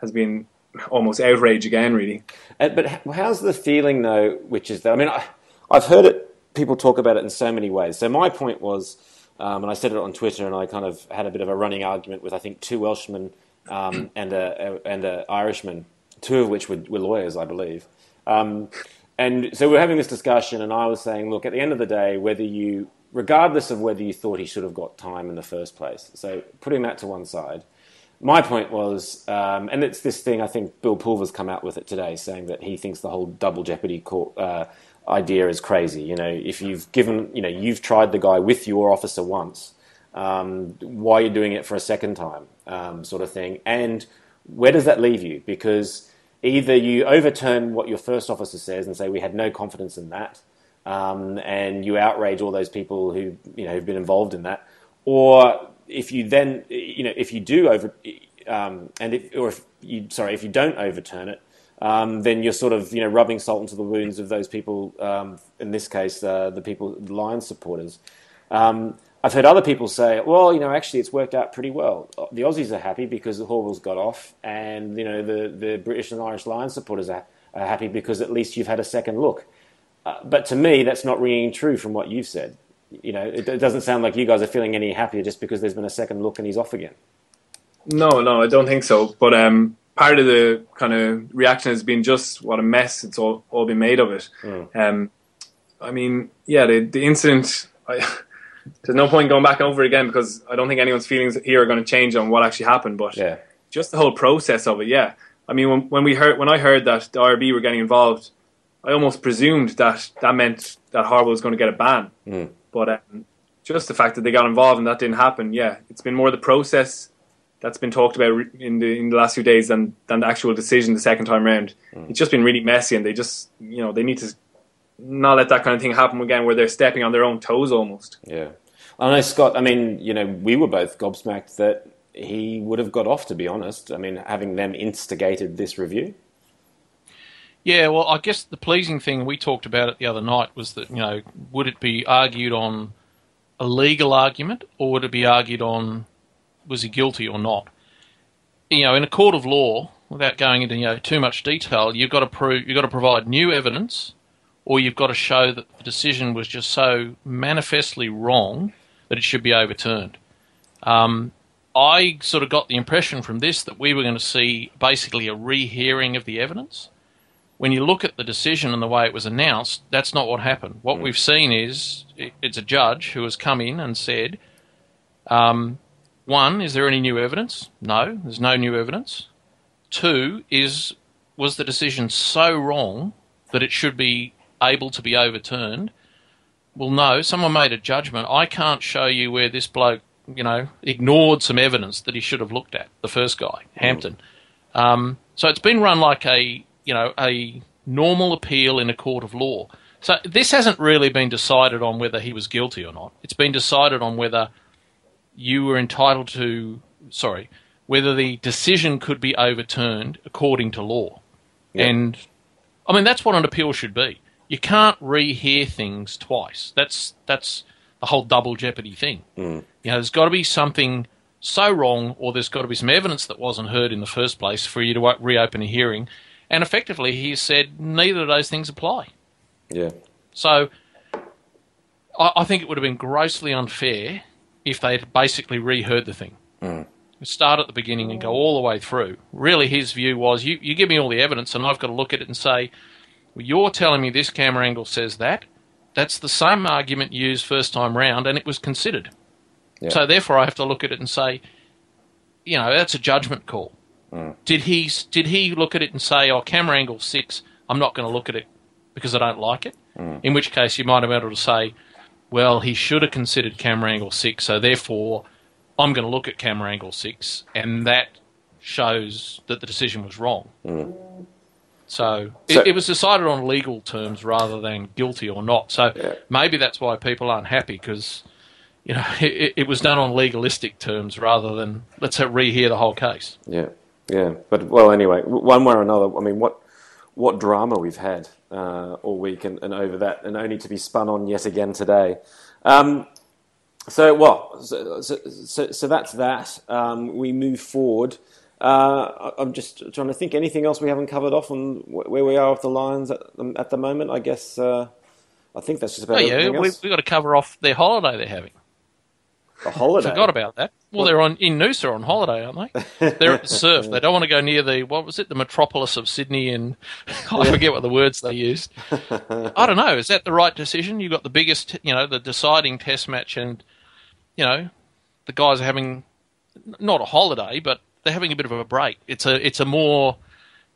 has been almost outrage again, really. Uh, but how's the feeling though? Which is that I mean, I, I've heard it people talk about it in so many ways. So my point was, um, and I said it on Twitter, and I kind of had a bit of a running argument with I think two Welshmen um, and a, and an Irishman, two of which were, were lawyers, I believe. Um, and so we we're having this discussion, and I was saying, look, at the end of the day, whether you, regardless of whether you thought he should have got time in the first place, so putting that to one side, my point was, um, and it's this thing I think Bill Pulver's come out with it today, saying that he thinks the whole double jeopardy court, uh, idea is crazy. You know, if you've given, you know, you've tried the guy with your officer once, um, why are you doing it for a second time, um, sort of thing. And where does that leave you? Because either you overturn what your first officer says and say we had no confidence in that, um, and you outrage all those people who you know have been involved in that, or if you then, you know, if you do over, um, and if, or if you sorry, if you don't overturn it, um, then you're sort of you know rubbing salt into the wounds of those people. Um, in this case, uh, the people, the Lions supporters. Um, I've heard other people say, well, you know, actually, it's worked out pretty well. The Aussies are happy because the Horwills got off, and you know, the, the British and Irish Lions supporters are, are happy because at least you've had a second look. Uh, but to me, that's not ringing true from what you've said. You know, it, it, doesn't sound like you guys are feeling any happier just because there's been a second look and he's off again. No, no, I don't think so. But um, part of the kind of reaction has been just what a mess it's all, all been made of it. Mm. Um, I mean, yeah, the, the incident, I, there's no point going back over again because I don't think anyone's feelings here are going to change on what actually happened. But yeah. just the whole process of it, yeah. I mean, when, when we heard, when I heard that the IRB were getting involved, I almost presumed that that meant that Horwill was going to get a ban. Mm. But um, just the fact that they got involved and that didn't happen, yeah, it's been more the process that's been talked about in the in the last few days than than the actual decision the second time round. Mm. It's just been really messy, and they just you know they need to not let that kind of thing happen again, where they're stepping on their own toes almost. Yeah, I know Scott. I mean, you know, we were both gobsmacked that he would have got off. To be honest, I mean, having them instigated this review. Yeah, well, I guess the pleasing thing we talked about it the other night was that you know, would it be argued on a legal argument or would it be argued on was he guilty or not? You know, in a court of law, without going into you know too much detail, you've got to prove you've got to provide new evidence, or you've got to show that the decision was just so manifestly wrong that it should be overturned. Um, I sort of got the impression from this that we were going to see basically a rehearing of the evidence. When you look at the decision and the way it was announced, that's not what happened. What mm. we've seen is it's a judge who has come in and said, um, one, is there any new evidence? No, there's no new evidence. Two, is was the decision so wrong that it should be able to be overturned? Well, no, someone made a judgment. I can't show you where this bloke, you know, ignored some evidence that he should have looked at, the first guy, Hampton. Um, so it's been run like a, you know, a normal appeal in a court of law. So this hasn't really been decided on whether he was guilty or not. It's been decided on whether you were entitled to, sorry, whether the decision could be overturned according to law. Yeah. And I mean that's what an appeal should be. You can't rehear things twice. That's that's the whole double jeopardy thing. Mm. You know, there's got to be something so wrong, or there's got to be some evidence that wasn't heard in the first place for you to uh, reopen a hearing. And effectively, he said neither of those things apply. Yeah. So I, I think it would have been grossly unfair if they'd basically reheard the thing. Mm. Start at the beginning and go all the way through. Really, his view was you, you give me all the evidence, and I've got to look at it and say, well, you're telling me this camera angle says that. That's the same argument used first time round, and it was considered. Yeah. So therefore, I have to look at it and say, you know, that's a judgment call. Mm. Did he did he look at it and say, oh, camera angle six, I'm not going to look at it because I don't like it? Mm. In which case, you might have been able to say, well, he should have considered camera angle six, so therefore, I'm going to look at camera angle six, and that shows that the decision was wrong. So, So- it, it was decided on legal terms rather than guilty or not. So Yeah. maybe that's why people aren't happy because you know it, it was done on legalistic terms rather than let's rehear the whole case. Yeah, yeah. But well, anyway, one way or another. I mean, what what drama we've had uh, all week and, and over that, and only to be spun on yet again today. Um, so, well, so, so, so, so that's that. Um, we move forward. Uh, I'm just trying to think. Anything else we haven't covered off on where we are with the Lions at the, at the moment? I guess uh, I think that's just about Oh yeah, everything We've we got to cover off their holiday they're having. a holiday. I forgot about that. Well, they're on in Noosa on holiday, aren't they? They're at the surf. They don't want to go near the what was it, the metropolis of Sydney, and I forget what the words they used. I don't know. Is that the right decision? You've got the biggest, you know, the deciding Test match, and you know, the guys are having not a holiday, but they're having a bit of a break. It's a it's a more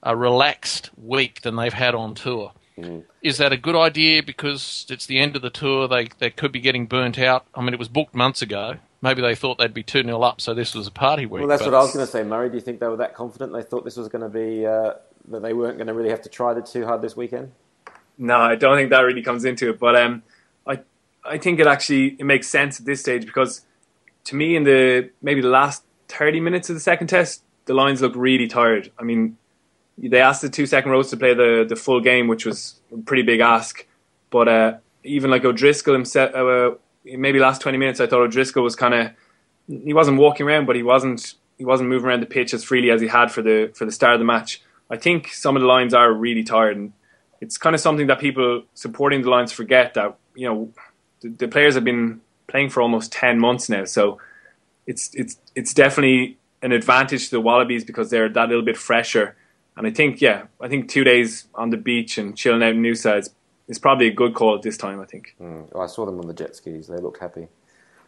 a relaxed week than they've had on tour. Mm. Is that a good idea because it's the end of the tour? They they could be getting burnt out. I mean, it was booked months ago. Maybe they thought they'd be 2 0 up, so this was a party week. Well, that's but- what I was going to say, Murray. Do you think they were that confident? They thought this was going to be uh, that they weren't going to really have to try it too hard this weekend. No, I don't think that really comes into it. But um, I I think it actually it makes sense at this stage because to me in the maybe the last thirty minutes of the second test, the Lions look really tired. I mean, they asked the two second rows to play the the full game, which was a pretty big ask. But uh, even like O'Driscoll himself, uh, maybe last twenty minutes, I thought O'Driscoll was kind of he wasn't walking around, but he wasn't he wasn't moving around the pitch as freely as he had for the for the start of the match. I think some of the Lions are really tired, and it's kind of something that people supporting the Lions forget that you know the, the players have been playing for almost ten months now, so it's it's it's definitely an advantage to the Wallabies because they're that little bit fresher. And I think yeah, I think two days on the beach and chilling out in Noosa is probably a good call at this time. I think. Oh, I saw them on the jet skis. They looked happy.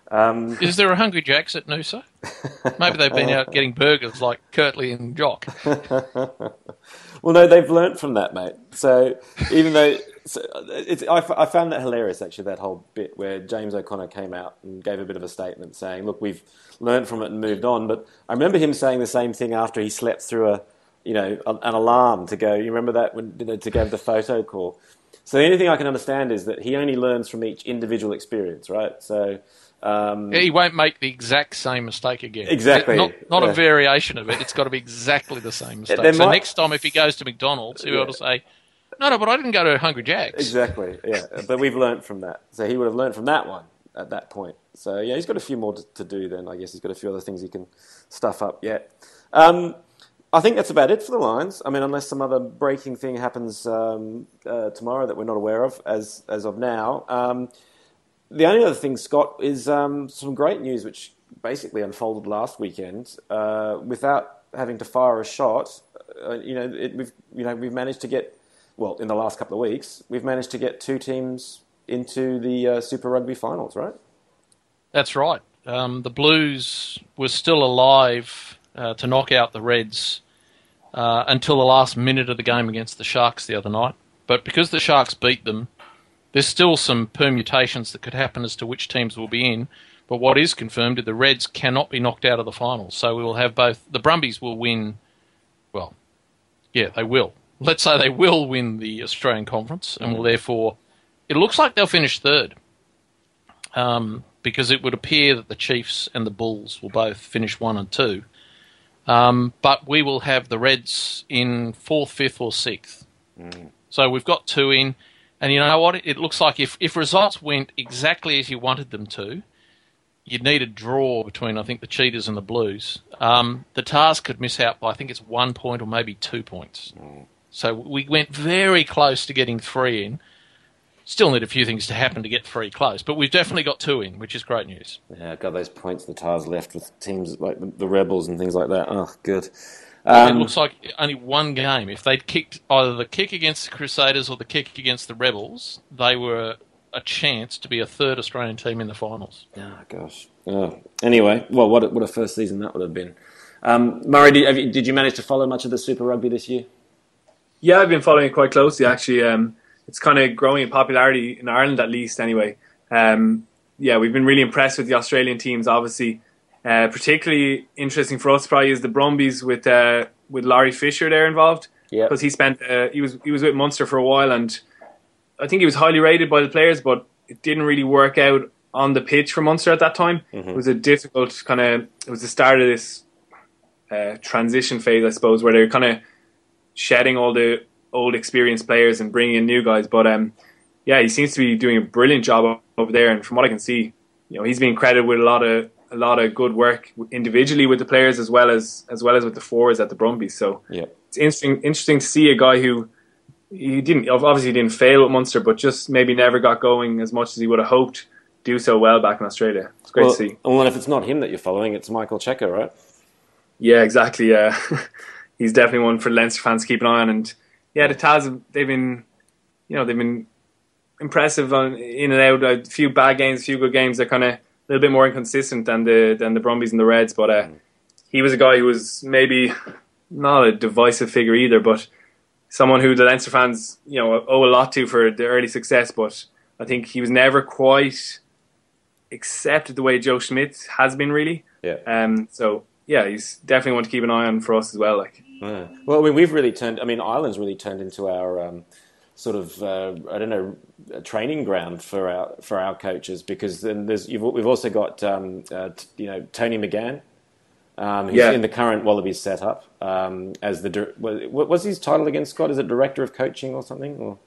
Um, Is there a Hungry Jacks at Noosa? Maybe they've been out getting burgers like Kurtley and Jock. well, no, they've learnt from that, mate. So even though so it's, I, f- I found that hilarious, actually, that whole bit where James O'Connor came out and gave a bit of a statement saying, "Look, we've learnt from it and moved on." But I remember him saying the same thing after he slept through a, you know, a, an alarm to go. You remember that when you know, to give the photo call. So the only thing I can understand is that he only learns from each individual experience, right? So. Um, He won't make the exact same mistake again. Exactly. Not, not Yeah. a variation of it. It's got to be exactly the same mistake. there so might- next time, if he goes to McDonald's, he'll be able to say, "No, no, but I didn't go to Hungry Jacks." Exactly. Yeah, but we've learned from that. So he would have learned from that one at that point. So yeah, he's got a few more to, to do. Then I guess he's got a few other things he can stuff up yet. Um, I think that's about it for the Lions. I mean, unless some other breaking thing happens um, uh, tomorrow that we're not aware of as as of now. Um, the only other thing, Scott, is um, some great news which basically unfolded last weekend uh, without having to fire a shot. Uh, you know, it, we've you know we've managed to get well in the last couple of weeks we've managed to get two teams into the uh, Super Rugby finals, right? That's right. um, the Blues were still alive uh, to knock out the Reds uh, until the last minute of the game against the Sharks the other night. But because the Sharks beat them, there's still some permutations that could happen as to which teams will be in. But what is confirmed is the Reds cannot be knocked out of the finals. So we will have both. The Brumbies will win. Well, yeah, they will. Let's say they will win the Australian Conference, and will therefore. It looks like they'll finish third. Um, because it would appear that the Chiefs and the Bulls will both finish one and two. Um, but we will have the Reds in fourth, fifth, or sixth. So we've got two in. And you know what? It looks like if, if results went exactly as you wanted them to, you'd need a draw between, I think, the Cheetahs and the Blues. Um, the Tahs could miss out by, I think it's one point or maybe two points. So we went very close to getting three in. Still need a few things to happen to get three close, but we've definitely got two in, which is great news. Yeah, got those points the Tahs left with teams like the, the Rebels and things like that. Oh, good. it Um, looks like only one game. If they'd kicked either the kick against the Crusaders or the kick against the Rebels, they were a chance to be a third Australian team in the finals. Oh gosh. Oh. Anyway, well, what a, what a first season that would have been. Um, Murray, did, have you, did you manage to follow much of the Super Rugby this year? Yeah, I've been following it quite closely. Actually, um, it's kind of growing in popularity in Ireland, at least. Anyway, um, yeah, we've been really impressed with the Australian teams. Obviously, uh, particularly interesting for us probably is the Brumbies with uh, with Laurie Fisher there involved. Yeah. because he spent uh, he was he was with Munster for a while, and I think he was highly rated by the players, but it didn't really work out on the pitch for Munster at that time. It was a difficult kind of it was the start of this uh, transition phase, I suppose, where they're kind of shedding all the old experienced players and bringing in new guys. But um, yeah, he seems to be doing a brilliant job over there. And from what I can see, you know, he's being credited with a lot of a lot of good work individually with the players as well as as well as with the forwards at the Brumbies. So Yeah. it's interesting interesting to see a guy who he didn't obviously didn't fail at Munster, but just maybe never got going as much as he would have hoped. Do so well back in Australia. It's great Well, to see. well, and if it's not him that you're following, it's Michael Cheika, right? Yeah, exactly. Yeah, he's definitely one for Leinster fans to keep an eye on. And yeah, the Tahs have- they've been, you know, they've been impressive on in and out. A few bad games, a few good games. They're kind of a little bit more inconsistent than the than the Brumbies and the Reds. But uh, he was a guy who was maybe not a divisive figure either, but someone who the Leinster fans, you know, owe a lot to for the early success. But I think he was never quite accepted the way Joe Schmidt has been really. Yeah. Um, so yeah, he's definitely one to keep an eye on for us as well. Like, Yeah. Well, I mean, we've really turned. I mean, Ireland's really turned into our um, sort of uh, I don't know a training ground for our for our coaches because then there's you've, we've also got um, uh, t- you know Tony McGahan. Um, who's Yeah. in the current Wallabies setup um, as the dir- what what was his title again, Scott? Is it director of coaching or something, or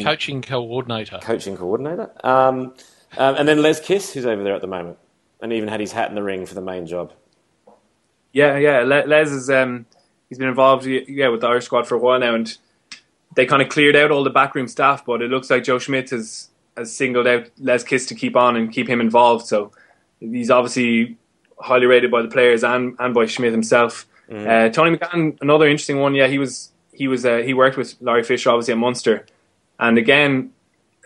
Coaching coordinator. coaching coordinator? Um, um, and then Les Kiss, who's over there at the moment, and even had his hat in the ring for the main job. yeah, yeah, Les is um, he's been involved yeah with the Irish squad for a while now, and they kind of cleared out all the backroom staff, but it looks like Joe Schmidt has has singled out Les Kiss to keep on and keep him involved. So he's obviously highly rated by the players and, and by Schmidt himself. Uh, Tony McGahan, another interesting one. Yeah, he was he was uh, he worked with Laurie Fisher obviously at Munster, and again,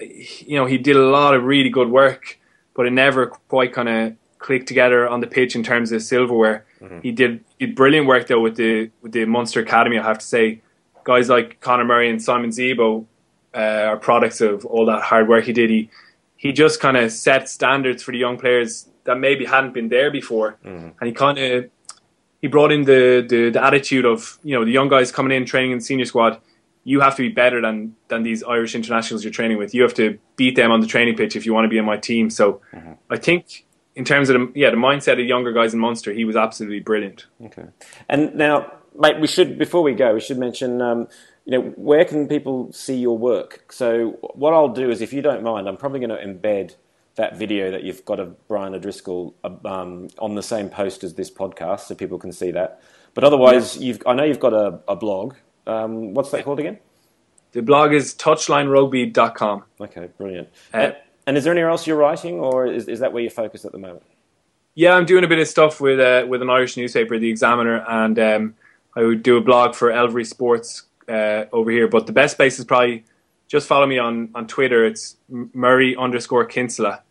you know, he did a lot of really good work, but it never quite kind of clicked together on the pitch in terms of silverware. Mm-hmm. He did did brilliant work though with the with the Munster Academy. I have to say, guys like Conor Murray and Simon Zebo uh, are products of all that hard work he did. He he just kind of set standards for the young players that maybe hadn't been there before, mm-hmm. and he kind of he brought in the, the the attitude of you know the young guys coming in training in the senior squad. You have to be better than than these Irish internationals you're training with. You have to beat them on the training pitch if you want to be in my team. So mm-hmm. I think in terms of the, yeah the mindset of younger guys in Munster, he was absolutely brilliant. Okay. And now, mate, we should before we go, we should mention, um, you know, where can people see your work? So, what I'll do is, if you don't mind, I'm probably going to embed that video that you've got of Brian O'Driscoll um, on the same post as this podcast, so people can see that. But otherwise, you've I know you've got a, a blog. Um, what's that called again? The blog is touchlinerugby.com. Okay, brilliant. Uh, and, is there anywhere else you're writing, or is, is that where you're focused at the moment? Yeah, I'm doing a bit of stuff with uh, with an Irish newspaper, The Examiner, and um, I would do a blog for Elvery Sports uh, over here. But the best place is probably just follow me on, on Twitter. It's Murray underscore Kinsella.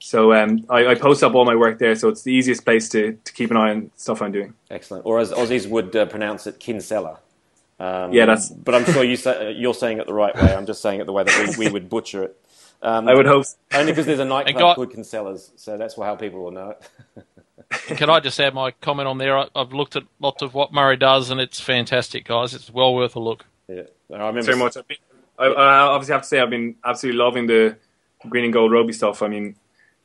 So um, I, I post up all my work there, so it's the easiest place to, to keep an eye on stuff I'm doing. Excellent. Or as Aussies would uh, pronounce it, Kinsella. Um, Yeah, that's- But I'm sure you say, you're saying it the right way. I'm just saying it the way that we, we would butcher it. Um, I would hope. Only because there's a nightclub got- called Kinsella's, so that's how people will know it. Can I just add my comment on there? I, I've looked at lots of what Murray does, and it's fantastic, guys. It's well worth a look. Yeah. I remember. very much. I've been- I, I obviously have to say I've been absolutely loving the green and gold rugby stuff. I mean,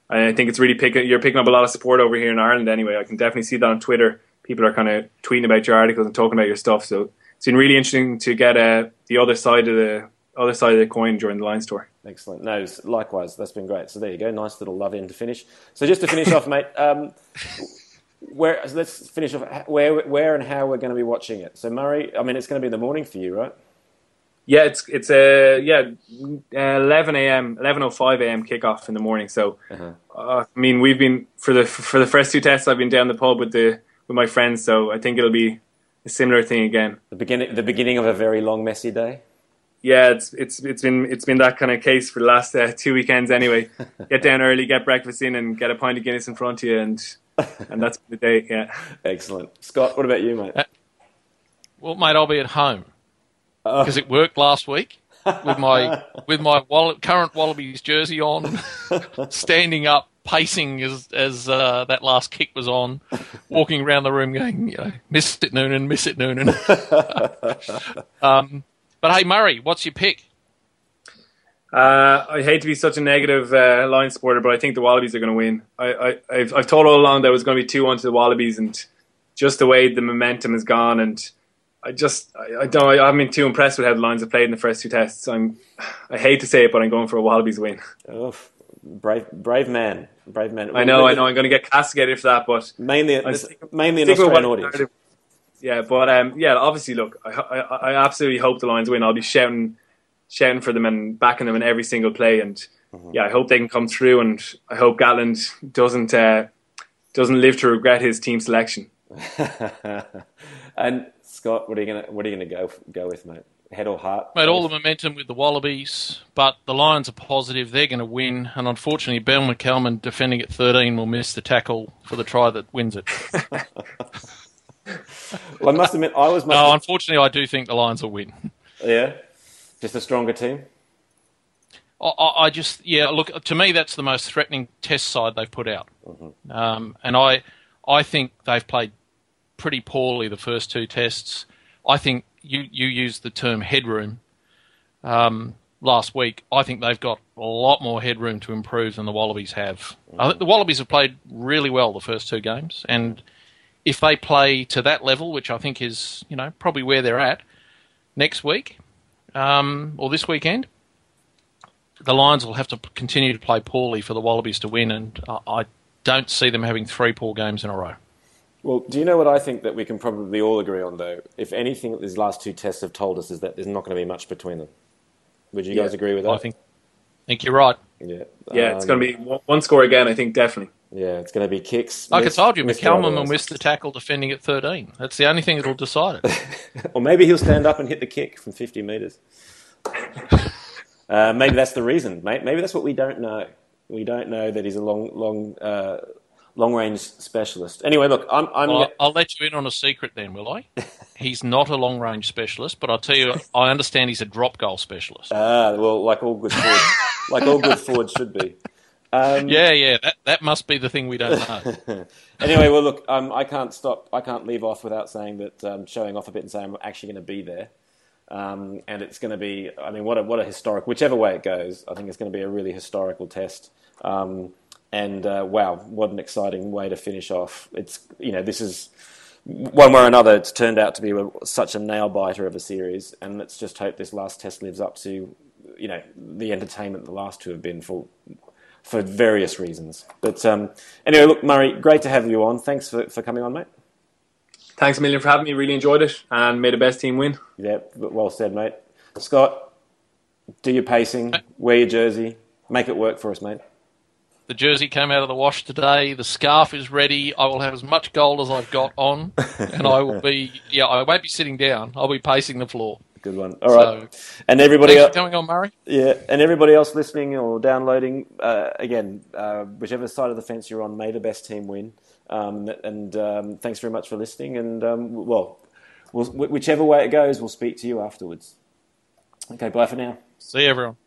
I think it's really picking. You're picking up a lot of support over here in Ireland. Anyway, I can definitely see that on Twitter. People are kind of tweeting about your articles and talking about your stuff. So it's been really interesting to get uh, the other side of the other side of the coin during the Lions tour. Excellent. No, likewise, that's been great. So there you go, nice little love in to finish. So just to finish off, mate, um, where so let's finish off. Where, where, and how we're going to be watching it. So Murray, I mean, it's going to be in the morning for you, right? Yeah, it's it's a uh, yeah, eleven a.m. eleven oh five a.m. kickoff in the morning. So, Uh-huh. uh, I mean, we've been for the for the first two tests. I've been down the pub with the with my friends. So I think it'll be a similar thing again. The beginning, the beginning of a very long, messy day. Yeah, it's it's it's been it's been that kind of case for the last uh, two weekends. Anyway, get down early, get breakfast in, and get a pint of Guinness in front of you, and and that's the day. Yeah, Excellent. Scott, what about you, mate? Well, mate, I'll be at home because it worked last week with my with my wall- current Wallabies jersey on, standing up, pacing as as uh, that last kick was on, walking around the room going, you know, miss it Noonan, miss it Noonan. um, but hey, Murray, what's your pick? uh, I hate to be such a negative uh, line supporter, but I think the Wallabies are going to win. I, I I've I've told all along that it was going to be two one to the Wallabies, and just the way the momentum has gone, and I just I, I don't I haven't been too impressed with how the Lions have played in the first two tests. I'm I hate to say it, but I'm going for a Wallabies win. Oof. Brave, brave man, brave man. I know, I know, I'm going to get castigated for that, but Mainly, I stick- mainly an Australian what- audience. Yeah, but um, yeah, obviously, look, I, I, I absolutely hope the Lions win. I'll be shouting, shouting for them and backing them in every single play. And Mm-hmm. yeah, I hope they can come through. And I hope Gatland doesn't uh, doesn't live to regret his team selection. and Scott, what are you gonna what are you gonna go go with, mate? Head or heart? Mate, all the momentum with the Wallabies, but the Lions are positive. They're going to win, and unfortunately, Bill McCalman defending at 13 will miss the tackle for the try that wins it. Well, I must admit, I was. No, unfortunately, I do think the Lions will win. yeah, just a stronger team. I, I just, yeah, look, to me, that's the most threatening test side they've put out. Um, and I, I think they've played pretty poorly the first two tests. I think you, you used the term headroom um, last week. I think they've got a lot more headroom to improve than the Wallabies have. I think the Wallabies have played really well the first two games, and if they play to that level, which I think is, you know, probably where they're at next week um, or this weekend, the Lions will have to continue to play poorly for the Wallabies to win, and I, I don't see them having three poor games in a row. Well, do you know what I think that we can probably all agree on, though? If anything that these last two tests have told us is that there's not going to be much between them. Would you Yeah. guys agree with that? I think, think you're right. Yeah. Yeah, it's Um, going to be one, one score again. I think definitely. Yeah, it's going to be kicks. Like I missed- told you, McCalman will miss the tackle defending at 13. That's the only thing that'll decide it. Or maybe he'll stand up and hit the kick from 50 metres. uh, maybe that's the reason. Maybe that's what we don't know. We don't know that he's a long, long, uh, long range specialist. Anyway, look, I'm, I'm Well, I'll let you in on a secret then, will I? He's not a long range specialist, but I'll tell you, I understand he's a drop goal specialist. ah, well, like all good forwards, like all good forwards should be. Um, Yeah, yeah, that, that must be the thing we don't know. anyway, well, look, um, I can't stop. I can't leave off without saying that, um, showing off a bit and saying I'm actually going to be there. Um, and it's going to be, I mean, what a, what a historic, whichever way it goes, I think it's going to be a really historical test. Um, and uh, wow, what an exciting way to finish off. It's, you know, this is one way or another, it's turned out to be a, such a nail biter of a series. And let's just hope this last test lives up to, you know, the entertainment the last two have been for for various reasons. But um, anyway, look, Murray, great to have you on. Thanks for, for coming on, mate. Thanks a million for having me. Really enjoyed it, and made the best team win. Yeah, well said, mate. Scott, do your pacing, wear your jersey, make it work for us, mate. The jersey came out of the wash today. The scarf is ready. I will have as much gold as I've got on, and I will be. Yeah, I won't be sitting down. I'll be pacing the floor. Good one. All right. So, and everybody else, coming on, Murray. yeah, and everybody else listening or downloading, uh, again, uh, whichever side of the fence you're on, may the best team win. Um, and um, thanks very much for listening. And um, well, we'll, whichever way it goes, we'll speak to you afterwards. Okay, bye for now. See you, everyone.